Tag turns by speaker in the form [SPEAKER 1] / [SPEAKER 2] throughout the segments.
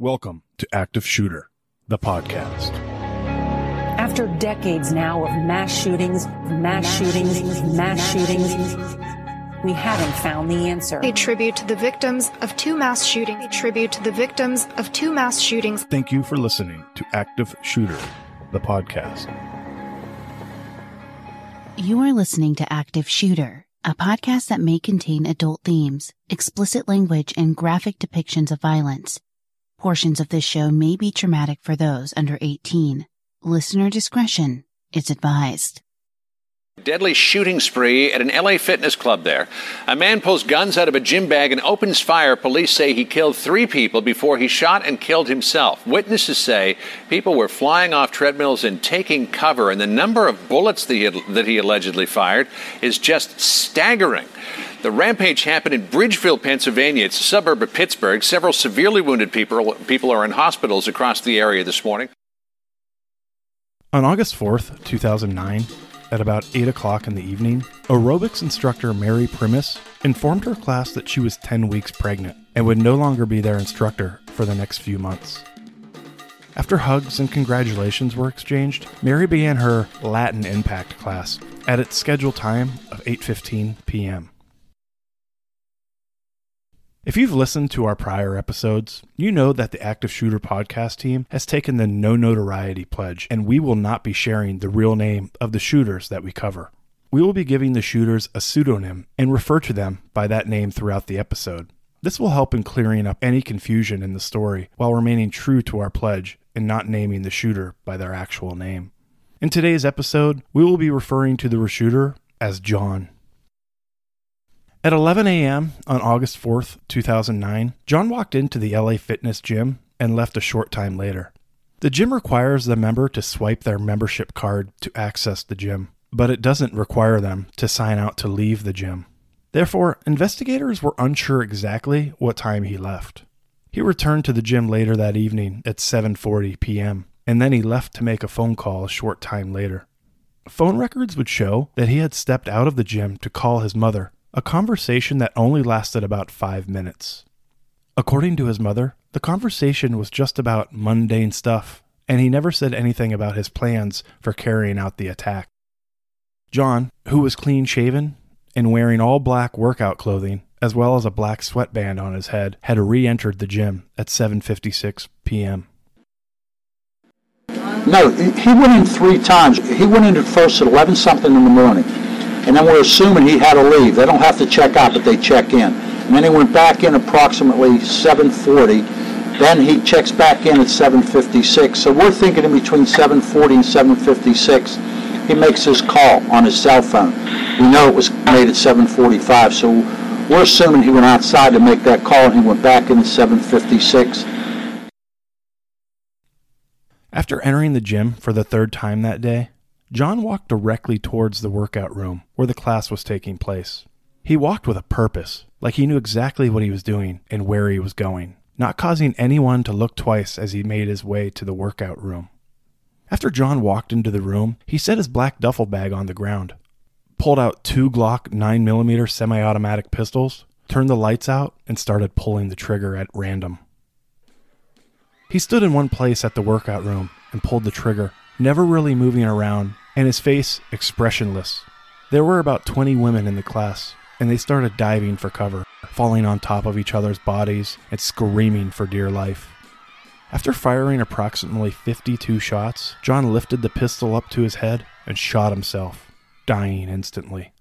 [SPEAKER 1] Welcome to Active Shooter, the podcast.
[SPEAKER 2] After decades now of mass shootings, mass, shootings, mass shootings, we haven't found the answer.
[SPEAKER 3] A tribute to the victims of two mass shootings. A tribute to the victims of two mass shootings.
[SPEAKER 1] Thank you for listening to Active Shooter, the podcast.
[SPEAKER 4] You are listening to Active Shooter, a podcast that may contain adult themes, explicit language, and graphic depictions of violence. Portions of this show may be traumatic for those under 18. Listener discretion is advised.
[SPEAKER 5] Deadly shooting spree at an LA fitness club there. A man pulls guns out of a gym bag and opens fire. Police say he killed three people before he shot and killed himself. Witnesses say people were flying off treadmills and taking cover, and the number of bullets that he, that he allegedly fired is just staggering. The rampage happened in Bridgeville, Pennsylvania. It's a suburb of Pittsburgh. Several severely wounded people, people are in hospitals across the area this morning.
[SPEAKER 1] On August 4th, 2009, at about 8 o'clock in the evening, aerobics instructor Mary Primus informed her class that she was 10 weeks pregnant and would no longer be their instructor for the next few months. After hugs and congratulations were exchanged, Mary began her Latin Impact class at its scheduled time of 8:15 p.m. If you've listened to our prior episodes, you know that the Active Shooter podcast team has taken the no notoriety pledge, and we will not be sharing the real name of the shooters that we cover. We will be giving the shooters a pseudonym and refer to them by that name throughout the episode. This will help in clearing up any confusion in the story while remaining true to our pledge and not naming the shooter by their actual name. In today's episode, we will be referring to the shooter as John. At 11 a.m. on August 4th, 2009, John walked into the LA Fitness gym and left a short time later. The gym requires the member to swipe their membership card to access the gym, but it doesn't require them to sign out to leave the gym. Therefore, investigators were unsure exactly what time he left. He returned to the gym later that evening at 7:40 p.m., and then he left to make a phone call a short time later. Phone records would show that he had stepped out of the gym to call his mother a conversation that only lasted about five minutes. According to his mother, the conversation was just about mundane stuff, and he never said anything about his plans for carrying out the attack. John, who was clean shaven and wearing all black workout clothing, as well as a black sweatband on his head, had re-entered the gym at 7:56 p.m.
[SPEAKER 6] No, he went in three times. He went in first at 11 something in the morning and then we're assuming he had to leave. They don't have to check out, but they check in. And then he went back in approximately 7:40. Then he checks back in at 7:56. So we're thinking in between 7:40 and 7:56, he makes his call on his cell phone. We know it was made at 7:45, so we're assuming he went outside to make that call, and he went back in at 7:56.
[SPEAKER 1] After entering the gym for the third time that day, John walked directly towards the workout room where the class was taking place. He walked with a purpose, like he knew exactly what he was doing and where he was going, not causing anyone to look twice as he made his way to the workout room. After John walked into the room, he set his black duffel bag on the ground, pulled out two Glock 9mm semi automatic pistols, turned the lights out, and started pulling the trigger at random. He stood in one place at the workout room and pulled the trigger, never really moving around and his face expressionless. There were about 20 women in the class, and they started diving for cover, falling on top of each other's bodies and screaming for dear life. After firing approximately 52 shots, John lifted the pistol up to his head and shot himself, dying instantly.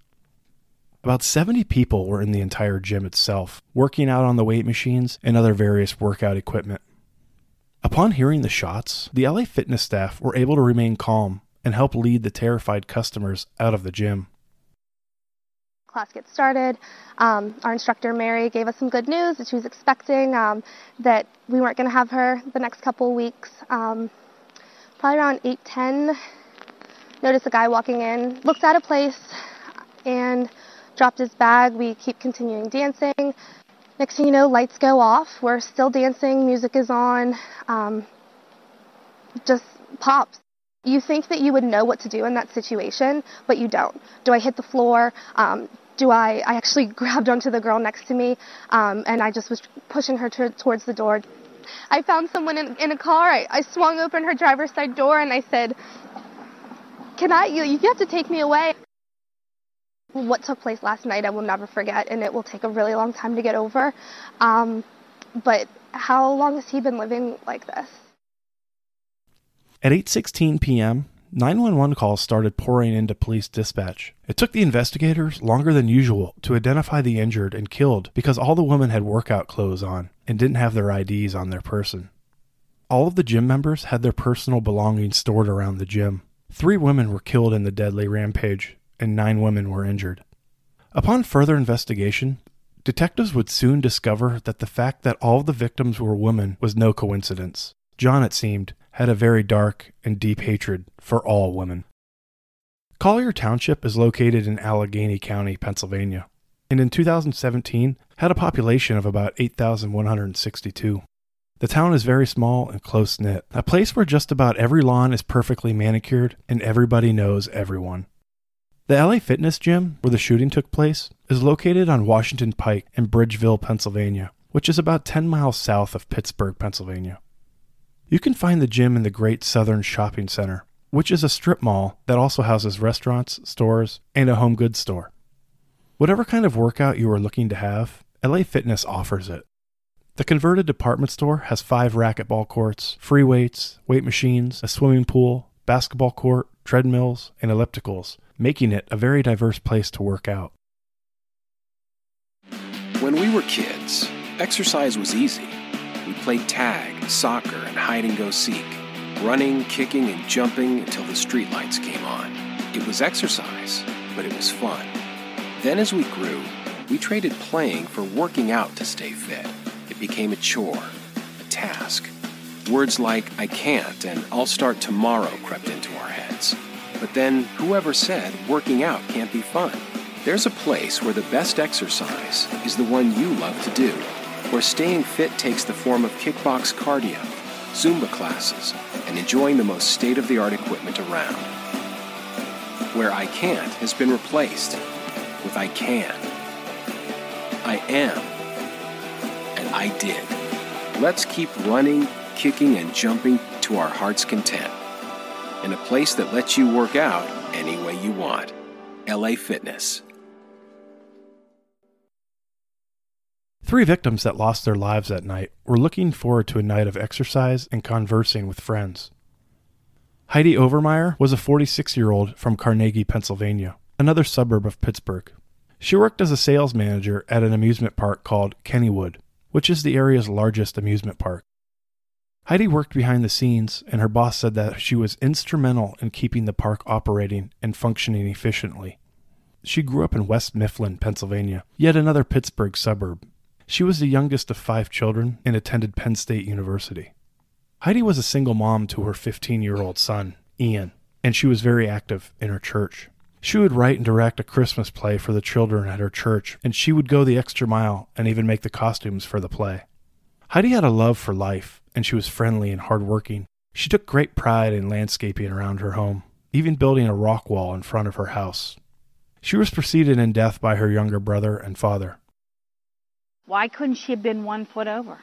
[SPEAKER 1] About 70 people were in the entire gym itself, working out on the weight machines and other various workout equipment. Upon hearing the shots, the LA fitness staff were able to remain calm and help lead the terrified customers out of the gym.
[SPEAKER 7] Class gets started. Um, our instructor Mary gave us some good news that she was expecting um, that we weren't going to have her the next couple weeks. Um, probably around 8:10, noticed a guy walking in, looked out of place, and dropped his bag. We keep continuing dancing. Next thing you know, lights go off. We're still dancing. Music is on. Um, just pops. You think that you would know what to do in that situation, but you don't. Do I hit the floor? Um, do I, I actually grabbed onto the girl next to me um, and I just was pushing her to, towards the door. I found someone in, in a car. I, I swung open her driver's side door and I said, Can I, you, you have to take me away. What took place last night, I will never forget, and it will take a really long time to get over. Um, but how long has he been living like this?
[SPEAKER 1] At 8:16 p.m., 911 calls started pouring into police dispatch. It took the investigators longer than usual to identify the injured and killed because all the women had workout clothes on and didn't have their IDs on their person. All of the gym members had their personal belongings stored around the gym. Three women were killed in the deadly rampage, and nine women were injured. Upon further investigation, detectives would soon discover that the fact that all the victims were women was no coincidence. John, it seemed, had a very dark and deep hatred for all women. Collier Township is located in Allegheny County, Pennsylvania, and in 2017 had a population of about 8,162. The town is very small and close knit, a place where just about every lawn is perfectly manicured and everybody knows everyone. The LA Fitness Gym, where the shooting took place, is located on Washington Pike in Bridgeville, Pennsylvania, which is about 10 miles south of Pittsburgh, Pennsylvania. You can find the gym in the Great Southern Shopping Center, which is a strip mall that also houses restaurants, stores, and a home goods store. Whatever kind of workout you are looking to have, LA Fitness offers it. The converted department store has five racquetball courts, free weights, weight machines, a swimming pool, basketball court, treadmills, and ellipticals, making it a very diverse place to work out.
[SPEAKER 8] When we were kids, exercise was easy. We played tag, soccer, and hide and go seek, running, kicking, and jumping until the streetlights came on. It was exercise, but it was fun. Then, as we grew, we traded playing for working out to stay fit. It became a chore, a task. Words like, I can't, and I'll start tomorrow crept into our heads. But then, whoever said working out can't be fun? There's a place where the best exercise is the one you love to do where staying fit takes the form of kickbox cardio, Zumba classes, and enjoying the most state of the art equipment around. Where I can't has been replaced with I can. I am. And I did. Let's keep running, kicking, and jumping to our heart's content. In a place that lets you work out any way you want. LA Fitness.
[SPEAKER 1] Three victims that lost their lives that night were looking forward to a night of exercise and conversing with friends. Heidi Overmier was a 46 year old from Carnegie, Pennsylvania, another suburb of Pittsburgh. She worked as a sales manager at an amusement park called Kennywood, which is the area's largest amusement park. Heidi worked behind the scenes, and her boss said that she was instrumental in keeping the park operating and functioning efficiently. She grew up in West Mifflin, Pennsylvania, yet another Pittsburgh suburb, she was the youngest of five children and attended Penn State University. Heidi was a single mom to her 15 year old son, Ian, and she was very active in her church. She would write and direct a Christmas play for the children at her church, and she would go the extra mile and even make the costumes for the play. Heidi had a love for life, and she was friendly and hardworking. She took great pride in landscaping around her home, even building a rock wall in front of her house. She was preceded in death by her younger brother and father.
[SPEAKER 9] Why couldn't she have been one foot over?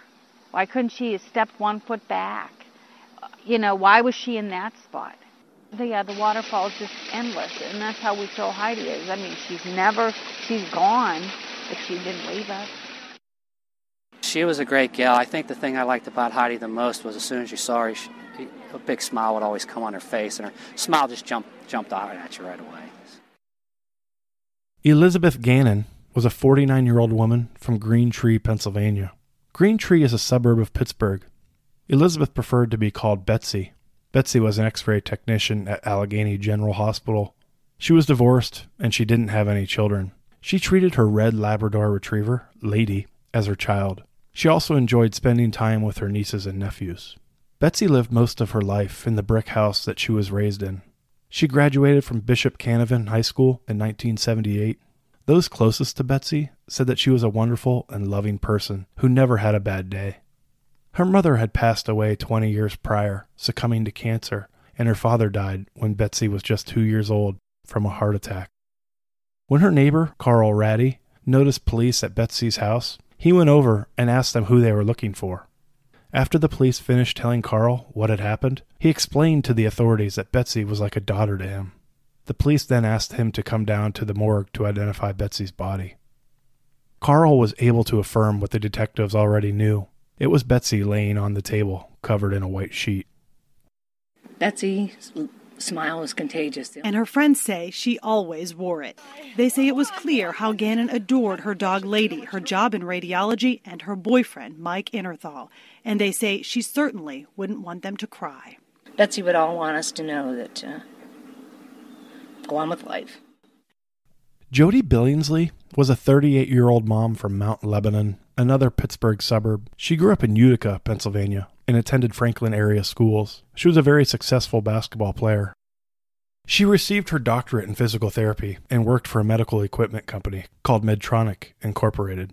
[SPEAKER 9] Why couldn't she have stepped one foot back? You know, why was she in that spot? The, yeah, the waterfall is just endless, and that's how we feel Heidi is. I mean, she's never, she's gone, but she didn't leave us.
[SPEAKER 10] She was a great gal. I think the thing I liked about Heidi the most was as soon as you saw her, she, a big smile would always come on her face, and her smile just jumped jumped out at you right away.
[SPEAKER 1] Elizabeth Gannon was a 49 year old woman from Green Tree, Pennsylvania. Green Tree is a suburb of Pittsburgh. Elizabeth preferred to be called Betsy. Betsy was an x ray technician at Allegheny General Hospital. She was divorced and she didn't have any children. She treated her red Labrador retriever, Lady, as her child. She also enjoyed spending time with her nieces and nephews. Betsy lived most of her life in the brick house that she was raised in. She graduated from Bishop Canevin High School in 1978 those closest to Betsy said that she was a wonderful and loving person who never had a bad day. Her mother had passed away 20 years prior, succumbing to cancer, and her father died when Betsy was just two years old from a heart attack. When her neighbor, Carl Ratty, noticed police at Betsy's house, he went over and asked them who they were looking for. After the police finished telling Carl what had happened, he explained to the authorities that Betsy was like a daughter to him. The police then asked him to come down to the morgue to identify Betsy's body. Carl was able to affirm what the detectives already knew. It was Betsy laying on the table, covered in a white sheet.
[SPEAKER 11] Betsy's smile was contagious.
[SPEAKER 12] And her friends say she always wore it. They say it was clear how Gannon adored her dog Lady, her job in radiology, and her boyfriend, Mike Innerthal. And they say she certainly wouldn't want them to cry.
[SPEAKER 11] Betsy would all want us to know that uh, go on with life.
[SPEAKER 1] Jody Billingsley was a 38 year old mom from Mount Lebanon, another Pittsburgh suburb. She grew up in Utica, Pennsylvania, and attended Franklin area schools. She was a very successful basketball player. She received her doctorate in physical therapy and worked for a medical equipment company called Medtronic Incorporated.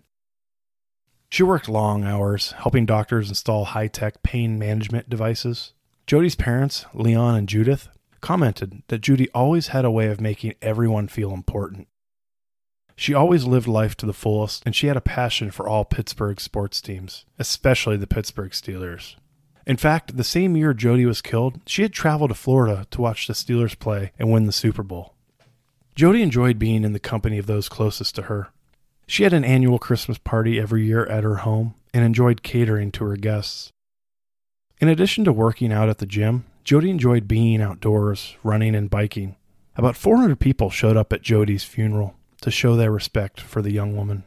[SPEAKER 1] She worked long hours helping doctors install high tech pain management devices. Jody's parents, Leon and Judith, commented that Judy always had a way of making everyone feel important. She always lived life to the fullest, and she had a passion for all Pittsburgh sports teams, especially the Pittsburgh Steelers. In fact, the same year Jody was killed, she had traveled to Florida to watch the Steelers play and win the Super Bowl. Jody enjoyed being in the company of those closest to her. She had an annual Christmas party every year at her home and enjoyed catering to her guests. In addition to working out at the gym, Jody enjoyed being outdoors, running, and biking. About 400 people showed up at Jody's funeral to show their respect for the young woman.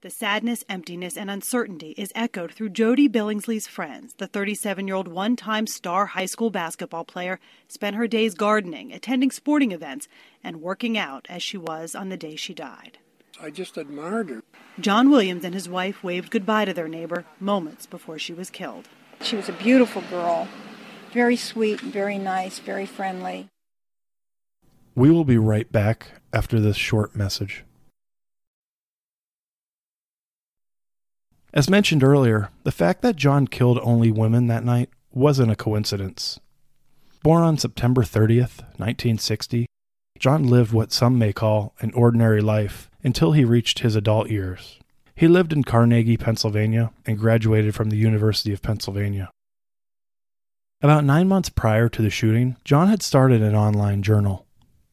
[SPEAKER 12] The sadness, emptiness, and uncertainty is echoed through Jody Billingsley's friends. The 37 year old one time star high school basketball player spent her days gardening, attending sporting events, and working out as she was on the day she died.
[SPEAKER 13] I just admired her.
[SPEAKER 12] John Williams and his wife waved goodbye to their neighbor moments before she was killed.
[SPEAKER 14] She was a beautiful girl, very sweet, very nice, very friendly.
[SPEAKER 1] We will be right back after this short message. As mentioned earlier, the fact that John killed only women that night wasn't a coincidence. Born on September 30th, 1960, John lived what some may call an ordinary life until he reached his adult years. He lived in Carnegie, Pennsylvania, and graduated from the University of Pennsylvania. About nine months prior to the shooting, John had started an online journal.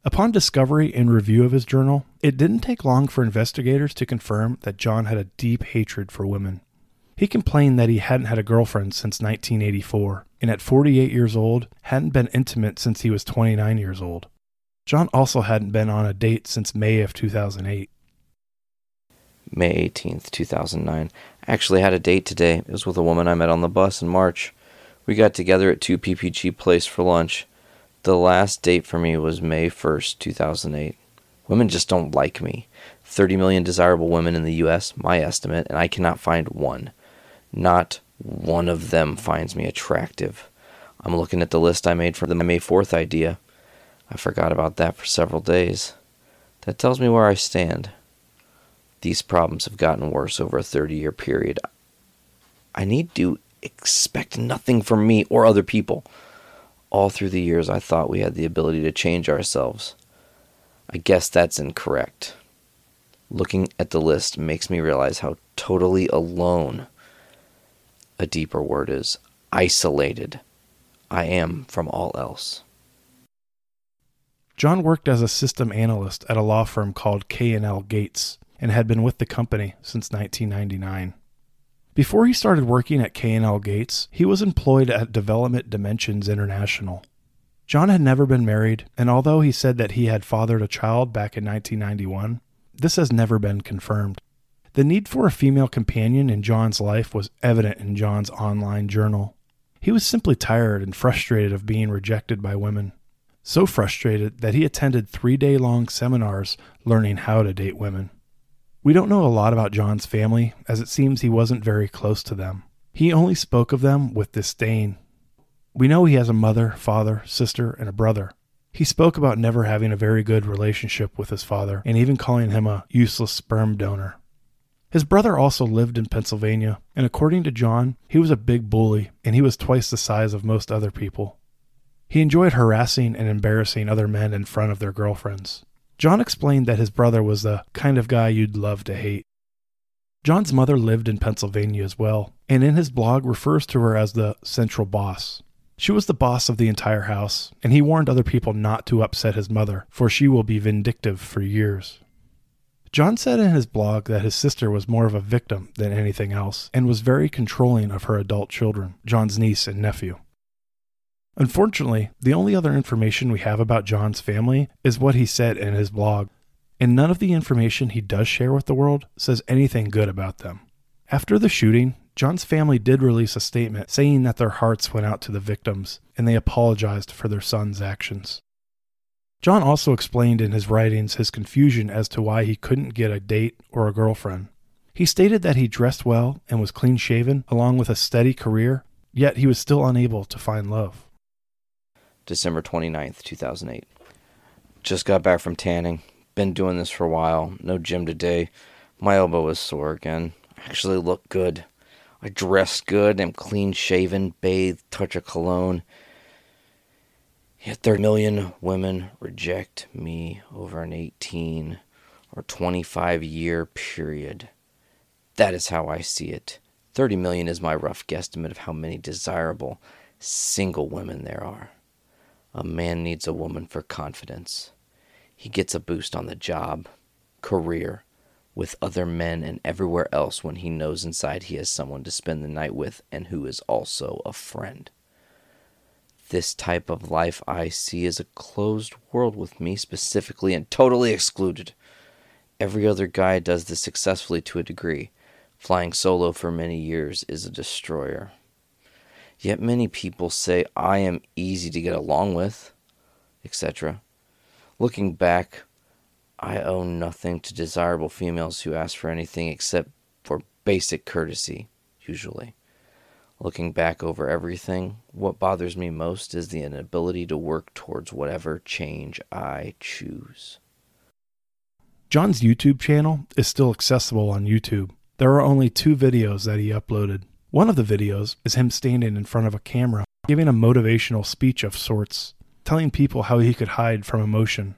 [SPEAKER 1] Upon discovery and review of his journal, it didn't take long for investigators to confirm that John had a deep hatred for women. He complained that he hadn't had a girlfriend since 1984, and at 48 years old, hadn't been intimate since he was 29 years old. John also hadn't been on a date since May of 2008.
[SPEAKER 15] May 18th, 2009. I actually had a date today. It was with a woman I met on the bus in March. We got together at 2 PPG Place for lunch. The last date for me was May 1st, 2008. Women just don't like me. 30 million desirable women in the US, my estimate, and I cannot find one. Not one of them finds me attractive. I'm looking at the list I made for the May 4th idea. I forgot about that for several days. That tells me where I stand. These problems have gotten worse over a 30 year period. I need to expect nothing from me or other people. All through the years, I thought we had the ability to change ourselves. I guess that's incorrect. Looking at the list makes me realize how totally alone, a deeper word is, isolated, I am from all else.
[SPEAKER 1] John worked as a system analyst at a law firm called K&L Gates and had been with the company since 1999. Before he started working at K&L Gates, he was employed at Development Dimensions International. John had never been married, and although he said that he had fathered a child back in 1991, this has never been confirmed. The need for a female companion in John's life was evident in John's online journal. He was simply tired and frustrated of being rejected by women. So frustrated that he attended three day long seminars learning how to date women. We don't know a lot about John's family, as it seems he wasn't very close to them. He only spoke of them with disdain. We know he has a mother, father, sister, and a brother. He spoke about never having a very good relationship with his father and even calling him a useless sperm donor. His brother also lived in Pennsylvania, and according to John, he was a big bully and he was twice the size of most other people. He enjoyed harassing and embarrassing other men in front of their girlfriends. John explained that his brother was the kind of guy you'd love to hate. John's mother lived in Pennsylvania as well, and in his blog refers to her as the central boss. She was the boss of the entire house, and he warned other people not to upset his mother, for she will be vindictive for years. John said in his blog that his sister was more of a victim than anything else, and was very controlling of her adult children, John's niece and nephew. Unfortunately, the only other information we have about John's family is what he said in his blog, and none of the information he does share with the world says anything good about them. After the shooting, John's family did release a statement saying that their hearts went out to the victims and they apologized for their son's actions. John also explained in his writings his confusion as to why he couldn't get a date or a girlfriend. He stated that he dressed well and was clean shaven, along with a steady career, yet he was still unable to find love.
[SPEAKER 15] December 29th, 2008. Just got back from tanning. Been doing this for a while. No gym today. My elbow is sore again. Actually look good. I dress good, am clean shaven, bathed, touch of cologne. Yet there are million women reject me over an 18 or 25 year period. That is how I see it. 30 million is my rough guesstimate of how many desirable single women there are. A man needs a woman for confidence. He gets a boost on the job, career, with other men and everywhere else when he knows inside he has someone to spend the night with and who is also a friend. This type of life I see as a closed world with me specifically and totally excluded. Every other guy does this successfully to a degree. Flying solo for many years is a destroyer. Yet many people say I am easy to get along with, etc. Looking back, I owe nothing to desirable females who ask for anything except for basic courtesy, usually. Looking back over everything, what bothers me most is the inability to work towards whatever change I choose.
[SPEAKER 1] John's YouTube channel is still accessible on YouTube. There are only two videos that he uploaded. One of the videos is him standing in front of a camera, giving a motivational speech of sorts, telling people how he could hide from emotion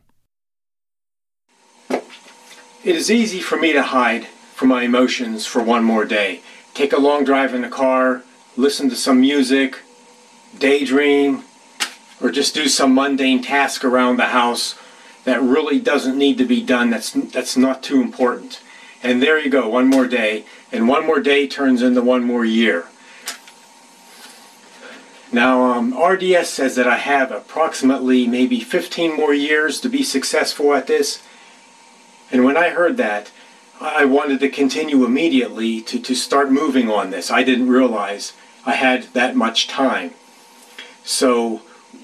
[SPEAKER 16] it is easy for me to hide from my emotions for one more day. Take a long drive in the car, listen to some music, daydream, or just do some mundane task around the house that really doesn't need to be done, that's, that's not too important. And there you go, one more day, and one more day turns into one more year. Now, um, RDS says that I have approximately maybe 15 more years to be successful at this. And when I heard that, I wanted to continue immediately to, to start moving on this. I didn't realize I had that much time. So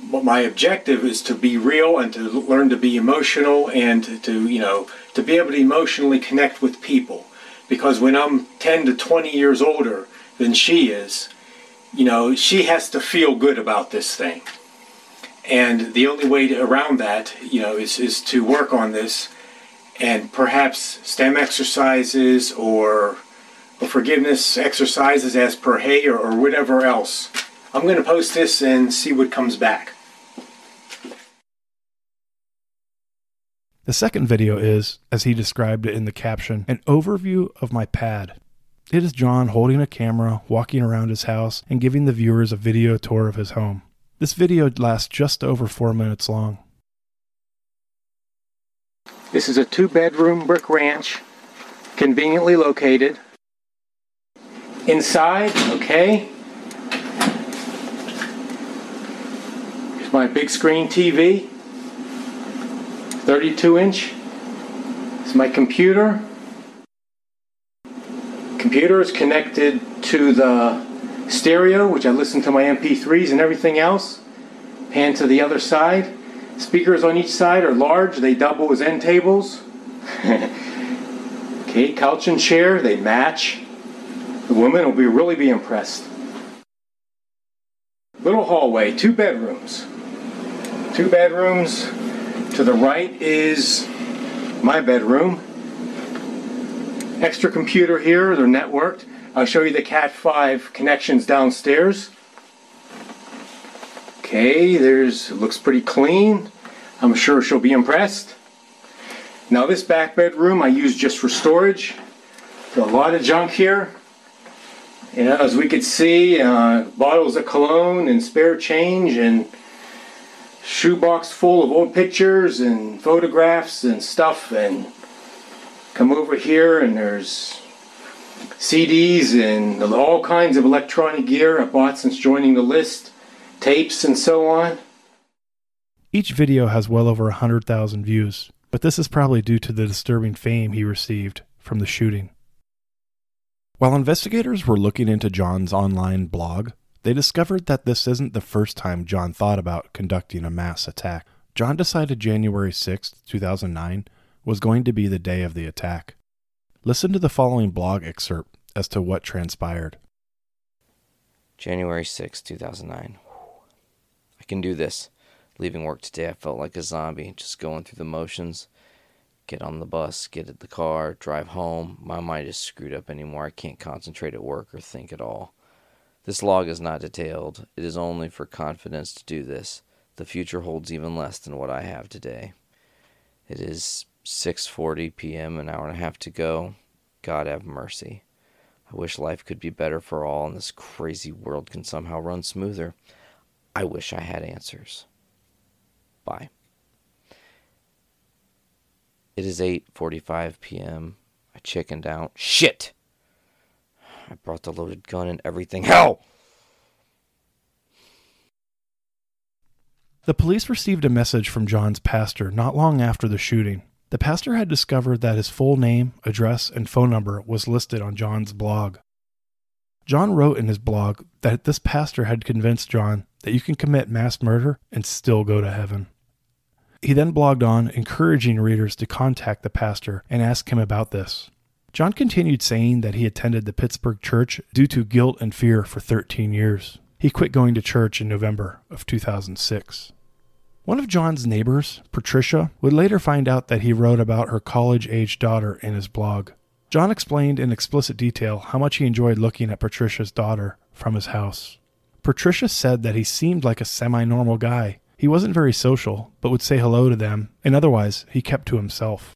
[SPEAKER 16] my objective is to be real and to learn to be emotional and to, you know to be able to emotionally connect with people because when I'm 10 to 20 years older than she is you know she has to feel good about this thing and the only way to, around that you know is, is to work on this and perhaps stem exercises or, or forgiveness exercises as per Hay or, or whatever else. I'm going to post this and see what comes back.
[SPEAKER 1] The second video is, as he described it in the caption, an overview of my pad. It is John holding a camera, walking around his house, and giving the viewers a video tour of his home. This video lasts just over four minutes long.
[SPEAKER 16] This is a two bedroom brick ranch, conveniently located. Inside, okay. Here's my big screen TV, 32 inch. Is my computer. Computer is connected to the stereo, which I listen to my MP3s and everything else. Pan to the other side. Speakers on each side are large, they double as end tables. okay, couch and chair, they match. The woman will be really be impressed. Little hallway, two bedrooms. Two bedrooms. To the right is my bedroom. Extra computer here, they're networked. I'll show you the Cat 5 connections downstairs. Okay, there's looks pretty clean. I'm sure she'll be impressed. Now this back bedroom I use just for storage. A lot of junk here. As we could see, uh, bottles of cologne and spare change and shoebox full of old pictures and photographs and stuff and come over here and there's CDs and all kinds of electronic gear I bought since joining the list, tapes and so on.
[SPEAKER 1] Each video has well over 100,000 views, but this is probably due to the disturbing fame he received from the shooting. While investigators were looking into John's online blog, they discovered that this isn't the first time John thought about conducting a mass attack. John decided January 6, 2009 was going to be the day of the attack. Listen to the following blog excerpt as to what transpired.
[SPEAKER 15] January 6, 2009. I can do this. Leaving work today, I felt like a zombie, just going through the motions. Get on the bus, get in the car, drive home. My mind is screwed up anymore. I can't concentrate at work or think at all. This log is not detailed. It is only for confidence to do this. The future holds even less than what I have today. It is 6:40 p.m. an hour and a half to go. God have mercy. I wish life could be better for all and this crazy world can somehow run smoother. I wish I had answers. Bye. It is 8:45 p.m. I chickened out. Shit. I brought the loaded gun and everything. Hell!
[SPEAKER 1] The police received a message from John's pastor not long after the shooting. The pastor had discovered that his full name, address, and phone number was listed on John's blog. John wrote in his blog that this pastor had convinced John that you can commit mass murder and still go to heaven. He then blogged on, encouraging readers to contact the pastor and ask him about this. John continued saying that he attended the Pittsburgh church due to guilt and fear for 13 years. He quit going to church in November of 2006. One of John's neighbors, Patricia, would later find out that he wrote about her college age daughter in his blog. John explained in explicit detail how much he enjoyed looking at Patricia's daughter from his house. Patricia said that he seemed like a semi normal guy. He wasn't very social, but would say hello to them, and otherwise, he kept to himself.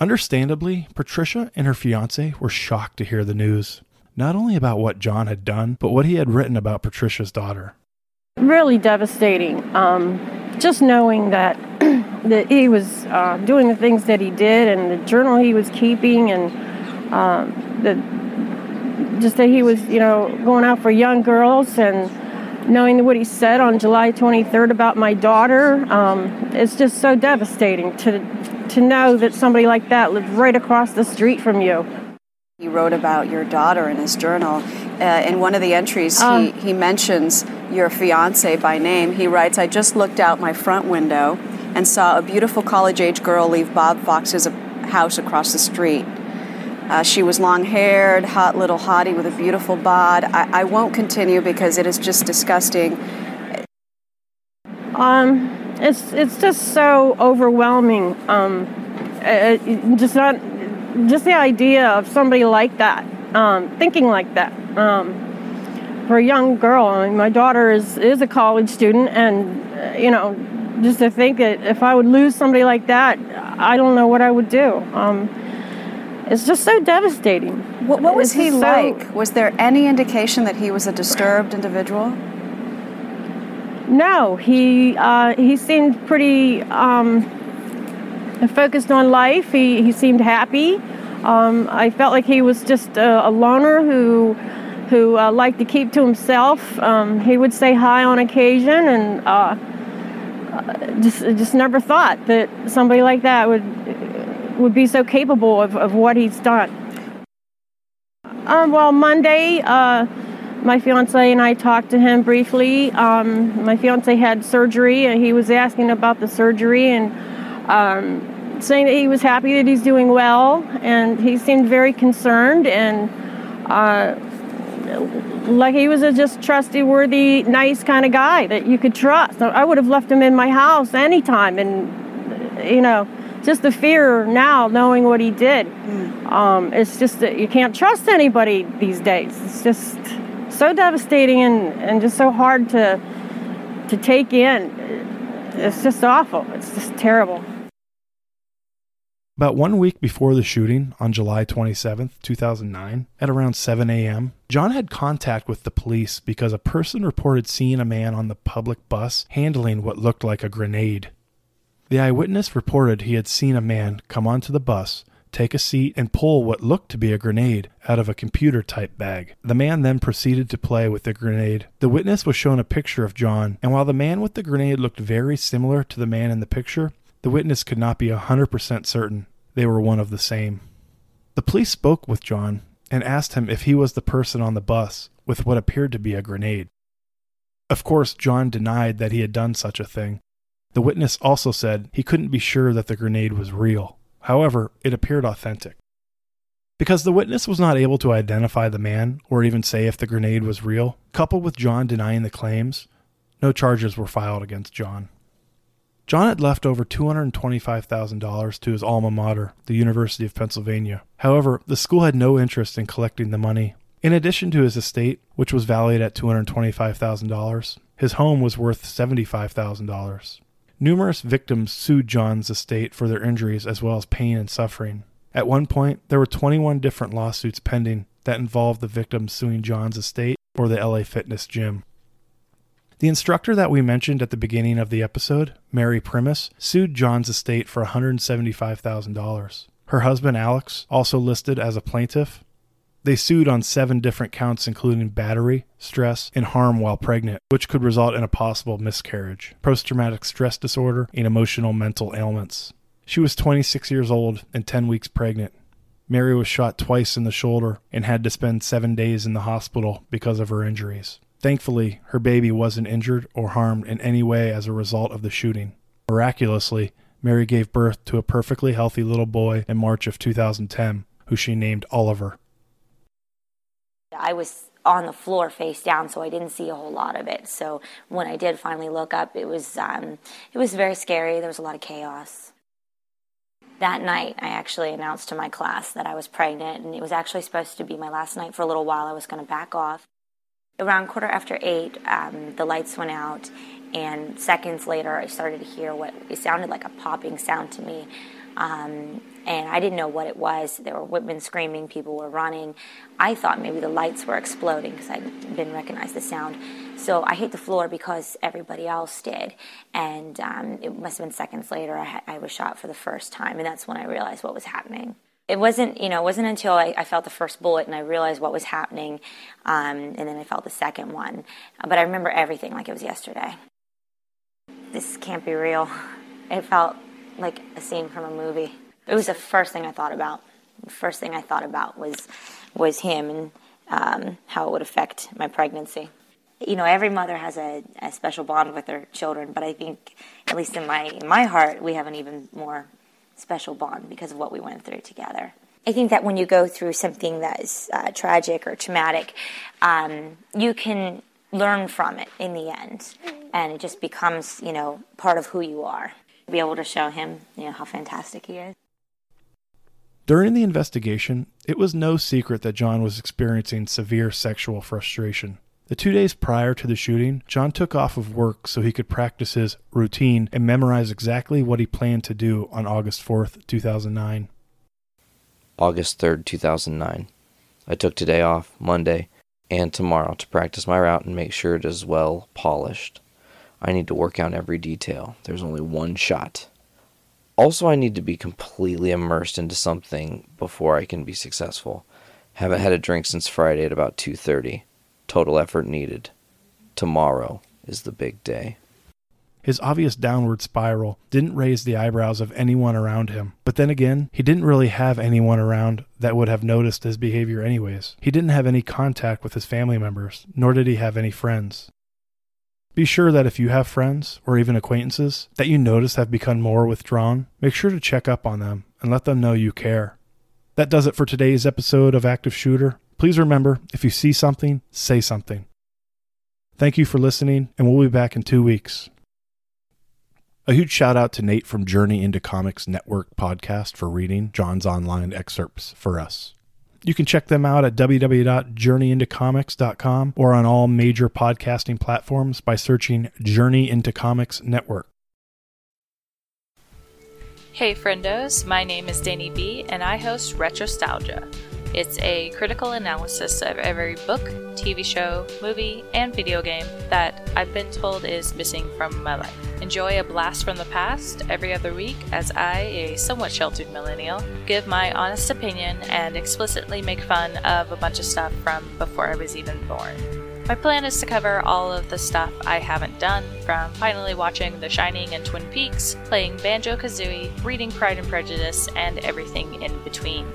[SPEAKER 1] Understandably, Patricia and her fiance were shocked to hear the news, not only about what John had done, but what he had written about Patricia's daughter.
[SPEAKER 17] Really devastating. Um, just knowing that that he was uh, doing the things that he did, and the journal he was keeping, and um, the just that he was, you know, going out for young girls, and knowing what he said on July 23rd about my daughter, um, it's just so devastating to to know that somebody like that lived right across the street from you.
[SPEAKER 18] He wrote about your daughter in his journal. Uh, in one of the entries,
[SPEAKER 17] Um.
[SPEAKER 18] he, he mentions your fiance by name. He writes, I just looked out my front window and saw a beautiful college age girl leave Bob Fox's house across the street. Uh, she was long haired, hot little hottie with a beautiful bod. I, I won't continue because it is just disgusting.
[SPEAKER 17] Um, it's it's just so overwhelming. Um, uh, just not just the idea of somebody like that, um, thinking like that. Um, for a young girl, I mean, my daughter is is a college student, and uh, you know, just to think that if I would lose somebody like that, I don't know what I would do. Um, it's just so devastating.
[SPEAKER 18] What, what was
[SPEAKER 17] It's
[SPEAKER 18] he
[SPEAKER 17] so-
[SPEAKER 18] like? Was there any indication that he was a disturbed individual?
[SPEAKER 17] No, he uh, he seemed pretty um, focused on life. He he seemed happy. Um, I felt like he was just a, a loner who who uh, liked to keep to himself. Um, he would say hi on occasion, and uh, uh, just just never thought that somebody like that would would be so capable of, of what he's done. Um, well, Monday. My fiance and I talked to him briefly. Um, my fiance had surgery, and he was asking about the surgery and um, saying that he was happy that he's doing well, and he seemed very concerned and uh, like he was a just trustworthy, nice kind of guy that you could trust. I would have left him in my house anytime, and you know, just the fear now, knowing what he did. Um, it's just that you can't trust anybody these days. It's just so devastating and, and just so hard to to take in. It's just awful. It's just terrible.
[SPEAKER 1] About one week before the shooting on July 27, 2009, at around 7 a.m., John had contact with the police because a person reported seeing a man on the public bus handling what looked like a grenade. The eyewitness reported he had seen a man come onto the bus, take a seat, and pull what looked to be a grenade out of a computer type bag. The man then proceeded to play with the grenade. The witness was shown a picture of John, and while the man with the grenade looked very similar to the man in the picture, the witness could not be a 100% certain they were one of the same. The police spoke with John and asked him if he was the person on the bus with what appeared to be a grenade. Of course, John denied that he had done such a thing. The witness also said he couldn't be sure that the grenade was real. However, it appeared authentic. Because the witness was not able to identify the man or even say if the grenade was real, coupled with John denying the claims, no charges were filed against John. John had left over $225,000 to his alma mater, the University of Pennsylvania. However, the school had no interest in collecting the money. In addition to his estate, which was valued at $225,000, his home was worth $75,000. Numerous victims sued John's estate for their injuries as well as pain and suffering. At one point, there were 21 different lawsuits pending that involved the victims suing John's estate or the LA Fitness gym. The instructor that we mentioned at the beginning of the episode, Mary Primus, sued John's estate for $175,000. Her husband, Alex, also listed as a plaintiff. They sued on seven different counts, including battery, stress, and harm while pregnant, which could result in a possible miscarriage, post traumatic stress disorder, and emotional mental ailments. She was 26 years old and 10 weeks pregnant. Mary was shot twice in the shoulder and had to spend seven days in the hospital because of her injuries. Thankfully, her baby wasn't injured or harmed in any way as a result of the shooting. Miraculously, Mary gave birth to a perfectly healthy little boy in March of 2010, who she named Oliver.
[SPEAKER 19] I was on the floor face down, so I didn't see a whole lot of it. So when I did finally look up, it was um, it was very scary. There was a lot of chaos. That night, I actually announced to my class that I was pregnant, and it was actually supposed to be my last night for a little while. I was going to back off. Around quarter after eight, um, the lights went out, and seconds later, I started to hear what it sounded like a popping sound to me. Um, and I didn't know what it was. There were women screaming, people were running. I thought maybe the lights were exploding because I didn't recognize the sound. So I hit the floor because everybody else did. And um, it must have been seconds later I, I was shot for the first time, and that's when I realized what was happening it wasn't you know it wasn't until I, I, felt the first bullet and I realized what was happening, um, and then I felt the second one. But I remember everything like it was yesterday. This can't be real. It felt like a scene from a movie. It was the first thing I thought about. The first thing I thought about was was him and um, how it would affect my pregnancy. You know, every mother has a, a special bond with their children, but I think, at least in my in my heart, we have an even more special bond because of what we went through together. I think that when you go through something that is uh, tragic or traumatic, um, you can learn from it in the end, and it just becomes, you know, part of who you are. Be able to show him, you know, how fantastic he is.
[SPEAKER 1] During the investigation, it was no secret that John was experiencing severe sexual frustration. The two days prior to the shooting, John took off of work so he could practice his routine and memorize exactly what he planned to do on August 4th, 2009.
[SPEAKER 15] August 3rd, 2009. I took today off, Monday, and tomorrow to practice my route and make sure it is well polished. I need to work out every detail. There's only one shot. Also, I need to be completely immersed into something before I can be successful. Haven't had a drink since Friday at about 2:30 total effort needed. Tomorrow is the big day.
[SPEAKER 1] His obvious downward spiral didn't raise the eyebrows of anyone around him. But then again, he didn't really have anyone around that would have noticed his behavior anyways. He didn't have any contact with his family members, nor did he have any friends. Be sure that if you have friends, or even acquaintances, that you notice have become more withdrawn, make sure to check up on them and let them know you care. That does it for today's episode of Active Shooter. Please remember if you see something, say something. Thank you for listening, and we'll be back in two weeks. A huge shout out to Nate from Journey into Comics Network podcast for reading John's online excerpts for us. You can check them out at www.journeyintocomics.com or on all major podcasting platforms by searching Journey into Comics Network.
[SPEAKER 20] Hey friendos, my name is Danny B and I host Retrostalgia. It's a critical analysis of every book, TV show, movie, and video game that I've been told is missing from my life. Enjoy a blast from the past every other week as I, a somewhat sheltered millennial, give my honest opinion and explicitly make fun of a bunch of stuff from before I was even born. My plan is to cover all of the stuff I haven't done, from finally watching The Shining and Twin Peaks, playing Banjo Kazooie, reading Pride and Prejudice, and everything in between.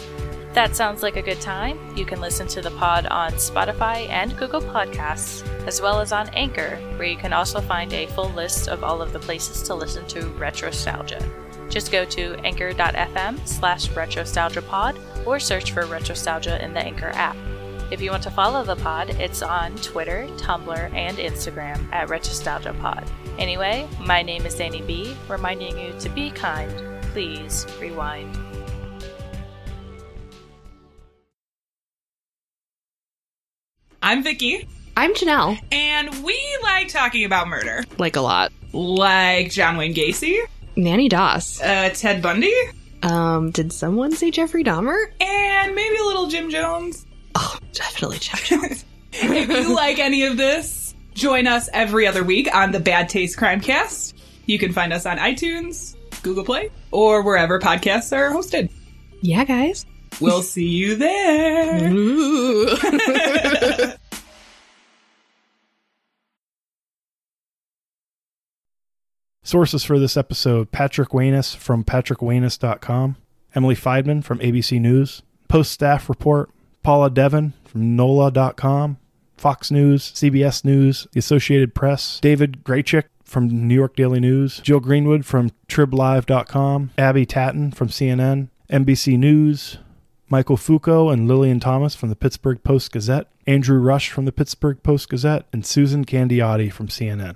[SPEAKER 20] That sounds like a good time. You can listen to the pod on Spotify and Google Podcasts, as well as on Anchor, where you can also find a full list of all of the places to listen to Retrostalgia. Just go to anchor.fm slash retrostalgiapod or search for Retrostalgia in the Anchor app. If you want to follow the pod, it's on Twitter, Tumblr, and Instagram at RetrostalgiaPod. Anyway, my name is Danny B, reminding you to be kind. Please rewind.
[SPEAKER 21] I'm Vicky.
[SPEAKER 22] I'm Janelle.
[SPEAKER 21] And we like talking about murder.
[SPEAKER 22] Like a lot.
[SPEAKER 21] Like John Wayne Gacy.
[SPEAKER 22] Nanny Doss.
[SPEAKER 21] Uh, Ted Bundy.
[SPEAKER 22] Um, did someone say Jeffrey Dahmer?
[SPEAKER 21] And maybe a little Jim Jones.
[SPEAKER 22] Oh, definitely Jim Jones.
[SPEAKER 21] if you like any of this, join us every other week on the Bad Taste Crime Cast. You can find us on iTunes, Google Play, or wherever podcasts are hosted.
[SPEAKER 22] Yeah, guys.
[SPEAKER 21] We'll see you there.
[SPEAKER 1] Sources for this episode Patrick Wayness from patrickwayness.com, Emily Feidman from ABC News, Post Staff Report, Paula Devon from NOLA.com, Fox News, CBS News, The Associated Press, David Graychick from New York Daily News, Jill Greenwood from TribLive.com, Abby Tatton from CNN, NBC News, Michael Fuoco and Lillian Thomas from the Pittsburgh Post Gazette, Andrew Rush from the Pittsburgh Post Gazette, and Susan Candiotti from CNN.